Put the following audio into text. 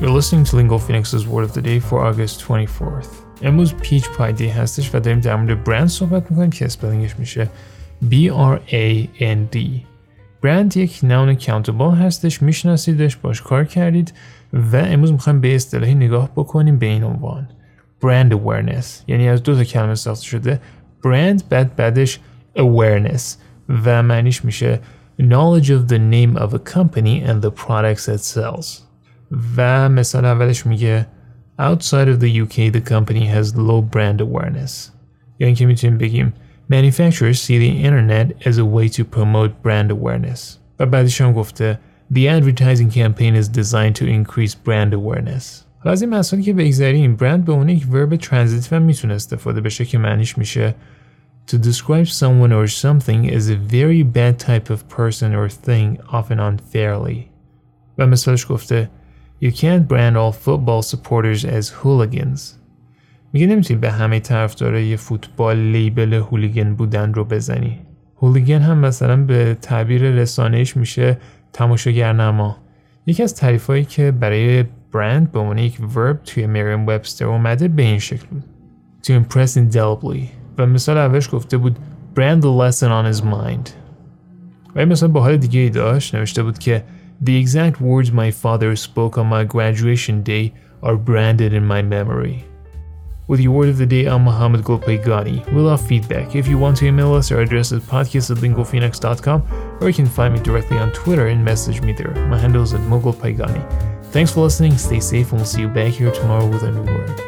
You're listening to Lingo Phoenix's Word of the Day for August 24th. امروز پیچ پای دی هستش و داریم در مورد برند صحبت میکنیم که اسپلینگش میشه B-R-A-N-D برند یک نون کانتبل هستش میشناسیدش باش کار کردید و امروز میخوایم به اصطلاحی نگاه بکنیم به این عنوان برند awareness یعنی از دو تا کلمه ساخته شده برند بعد بعدش awareness و معنیش میشه knowledge of the name of a company and the products it sells و مثال اولش میگه outside of the UK the company has low brand awareness یا اینکه میتونیم بگیم manufacturers see the internet as a way to promote brand awareness و بعدش هم گفته the advertising campaign is designed to increase brand awareness حالا از این مسئله که بگذریم برند به عنوان یک ورب ترانزیت و میتونه استفاده بشه که معنیش میشه to describe someone or something as a very bad type of person or thing often unfairly و مثالش گفته You can't brand all football supporters as hooligans. میگه نمی‌تونی به همه طرفدارای فوتبال لیبل هولیگن بودن رو بزنی. هولیگن هم مثلا به تعبیر رسانهش میشه تماشاگر نما. یکی از تعریفایی که برای برند به عنوان یک ورب توی مریم وبستر اومده به این شکل بود. To impress indelibly و مثال اولش گفته بود brand the lesson on his mind. و این مثال با حال دیگه ای داشت نوشته بود که The exact words my father spoke on my graduation day are branded in my memory. With your word of the day, I'm Mohammad Golpayegani. We love feedback. If you want to email us, our address is podcast at lingophoenix.com, or you can find me directly on Twitter and message me there. My handle is at MoeGolpayegani. Thanks for listening, stay safe, and we'll see you back here tomorrow with a new word.